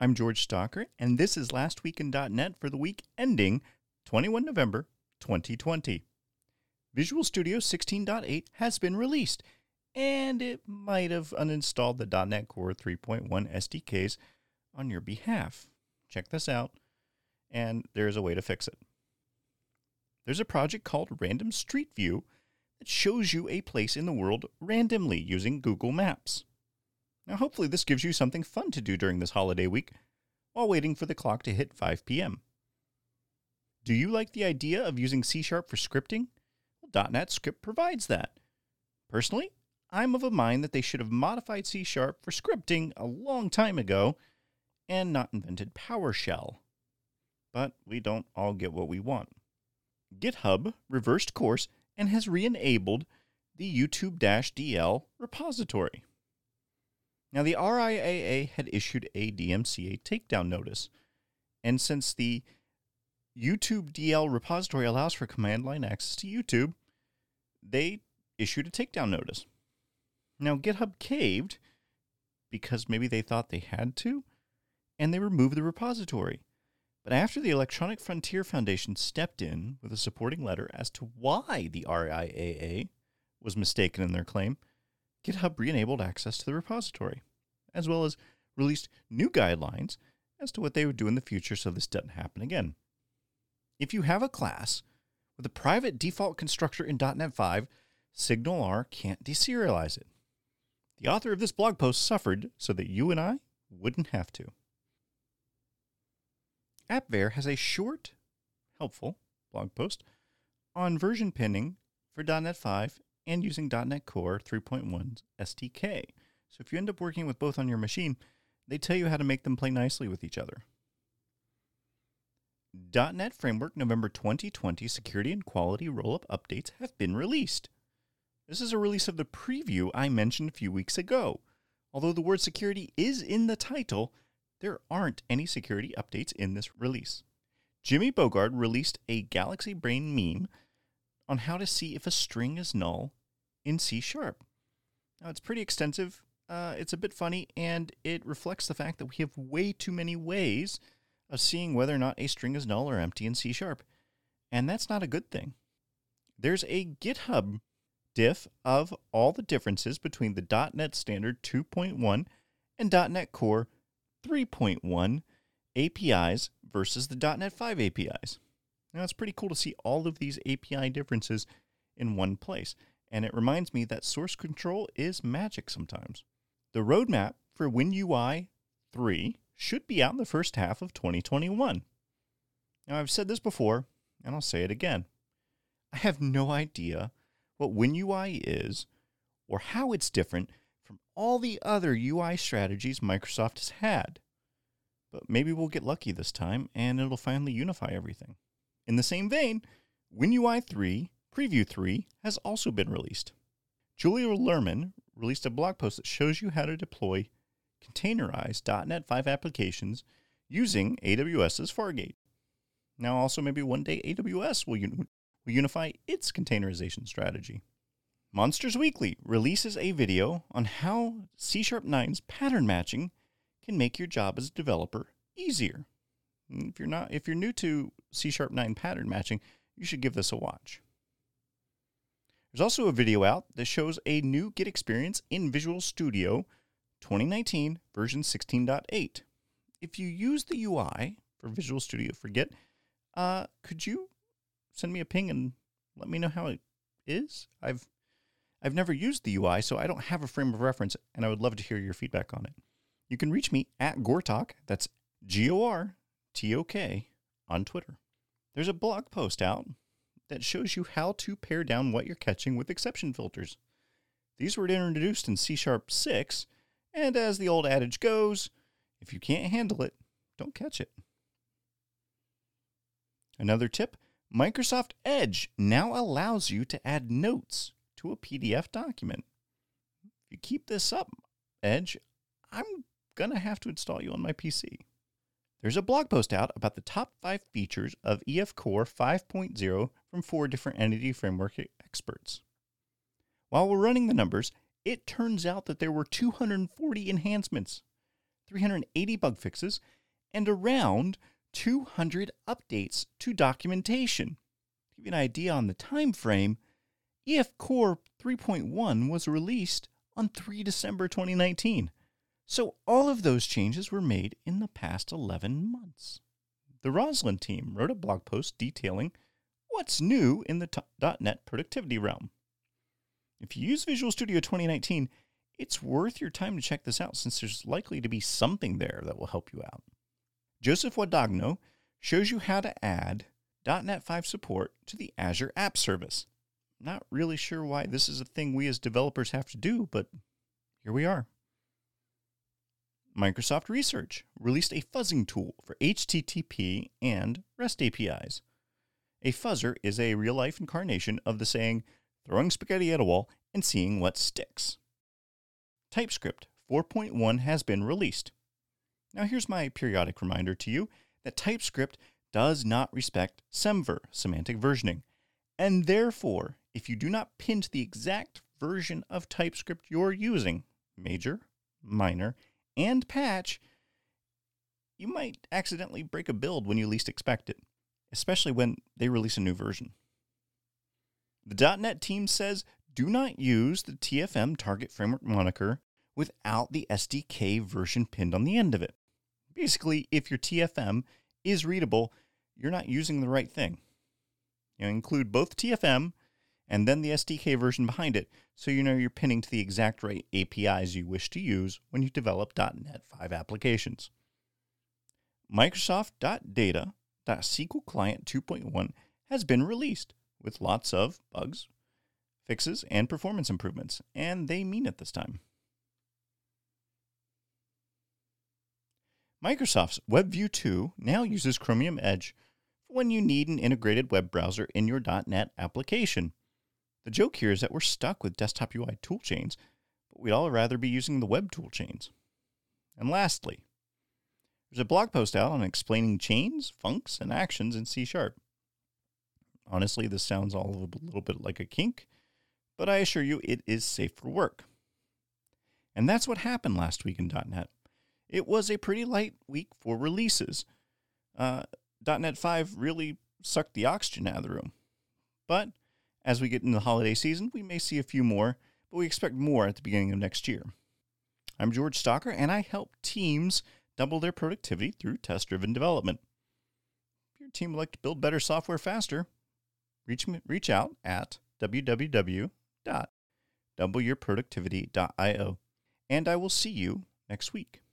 I'm George Stocker, and this is Last Week in .NET for the week ending 21 November 2020. Visual Studio 16.8 has been released, and it might have uninstalled the .NET Core 3.1 SDKs on your behalf. Check this out, and there's a way to fix it. There's a project called Random Street View that shows you a place in the world randomly using Google Maps. Now, hopefully, this gives you something fun to do during this holiday week while waiting for the clock to hit 5 p.m. Do you like the idea of using C Sharp for scripting? Well, .NET Script provides that. Personally, I'm of a mind that they should have modified C Sharp for scripting a long time ago and not invented PowerShell. But we don't all get what we want. GitHub reversed course and has re enabled the YouTube DL repository. Now, the RIAA had issued a DMCA takedown notice, and since the YouTube DL repository allows for command line access to YouTube, they issued a takedown notice. Now, GitHub caved because maybe they thought they had to, and they removed the repository. But after the Electronic Frontier Foundation stepped in with a supporting letter as to why the RIAA was mistaken in their claim, GitHub re enabled access to the repository, as well as released new guidelines as to what they would do in the future so this doesn't happen again. If you have a class with a private default constructor in .NET 5, SignalR can't deserialize it. The author of this blog post suffered so that you and I wouldn't have to. AppVeyor has a short, helpful blog post on version pinning for .NET 5 and using .NET Core 3.1's SDK. So if you end up working with both on your machine, they tell you how to make them play nicely with each other. .NET Framework November 2020 security and quality rollup updates have been released. This is a release of the preview I mentioned a few weeks ago. Although the word security is in the title, there aren't any security updates in this release. Jimmy Bogard released a Galaxy Brain meme on how to see if a string is null in C sharp. Now, it's pretty extensive, uh, it's a bit funny, and it reflects the fact that we have way too many ways of seeing whether or not a string is null or empty in C sharp. And that's not a good thing. There's a GitHub diff of all the differences between the .NET Standard 2.1 and .NET Core 3.1 APIs versus the .NET 5 APIs. Now, it's pretty cool to see all of these API differences in one place, and it reminds me that source control is magic sometimes. The roadmap for WinUI 3 should be out in the first half of 2021. Now, I've said this before, and I'll say it again. I have no idea what WinUI is or how it's different from all the other UI strategies Microsoft has had. But maybe we'll get lucky this time and it'll finally unify everything. In the same vein, WinUI 3 Preview 3 has also been released. Julie Lerman released a blog post that shows you how to deploy containerized .NET 5 applications using AWS's Fargate. Now, also, maybe one day AWS will, un- will unify its containerization strategy. Monsters Weekly releases a video on how C Sharp 9's pattern matching can make your job as a developer easier. If you're not if you're new to C Sharp 9 pattern matching, you should give this a watch. There's also a video out that shows a new Git experience in Visual Studio 2019 version 16.8. If you use the UI for Visual Studio for Git, uh, could you send me a ping and let me know how it is? I've I've never used the UI, so I don't have a frame of reference, and I would love to hear your feedback on it. You can reach me at Gortok, that's G O R T O K, on Twitter. There's a blog post out that shows you how to pare down what you're catching with exception filters. These were introduced in C Sharp 6 and as the old adage goes, if you can't handle it, don't catch it. Another tip Microsoft Edge now allows you to add notes to a PDF document. If you keep this up, Edge, I'm going to have to install you on my PC. There's a blog post out about the top five features of EF Core 5.0 from four different entity framework experts. While we're running the numbers, it turns out that there were 240 enhancements. 380 bug fixes, and around 200 updates to documentation. To give you an idea on the time frame, EF Core 3.1 was released on 3 December 2019. So all of those changes were made in the past 11 months. The Roslyn team wrote a blog post detailing what's new in the t- .NET productivity realm. If you use Visual Studio 2019, it's worth your time to check this out since there's likely to be something there that will help you out. Joseph Guadagno shows you how to add .NET 5 support to the Azure App Service. Not really sure why this is a thing we as developers have to do, but here we are. Microsoft Research released a fuzzing tool for HTTP and REST APIs. A fuzzer is a real life incarnation of the saying, throwing spaghetti at a wall and seeing what sticks. TypeScript 4.1 has been released. Now, here's my periodic reminder to you that TypeScript does not respect SEMVer, semantic versioning, and therefore, if you do not pin to the exact version of TypeScript you're using, major, minor, and patch, you might accidentally break a build when you least expect it, especially when they release a new version. The .NET team says do not use the TFM target framework moniker without the SDK version pinned on the end of it. Basically, if your TFM is readable, you're not using the right thing. You know, include both TFM and then the SDK version behind it so you know you're pinning to the exact right APIs you wish to use when you develop .NET 5 applications. Microsoft.data.SQL Client 2.1 has been released with lots of bugs, fixes, and performance improvements, and they mean it this time. Microsoft's WebView 2 now uses Chromium Edge when you need an integrated web browser in your .NET application. The joke here is that we're stuck with desktop UI toolchains, but we'd all rather be using the web toolchains. And lastly, there's a blog post out on explaining chains, funcs, and actions in C Sharp. Honestly, this sounds all a little bit like a kink, but I assure you it is safe for work. And that's what happened last week in .NET. It was a pretty light week for releases. Uh, .NET 5 really sucked the oxygen out of the room. But as we get into the holiday season, we may see a few more, but we expect more at the beginning of next year. I'm George Stocker, and I help teams double their productivity through test driven development. If your team would like to build better software faster, reach, reach out at www.doubleyourproductivity.io, and I will see you next week.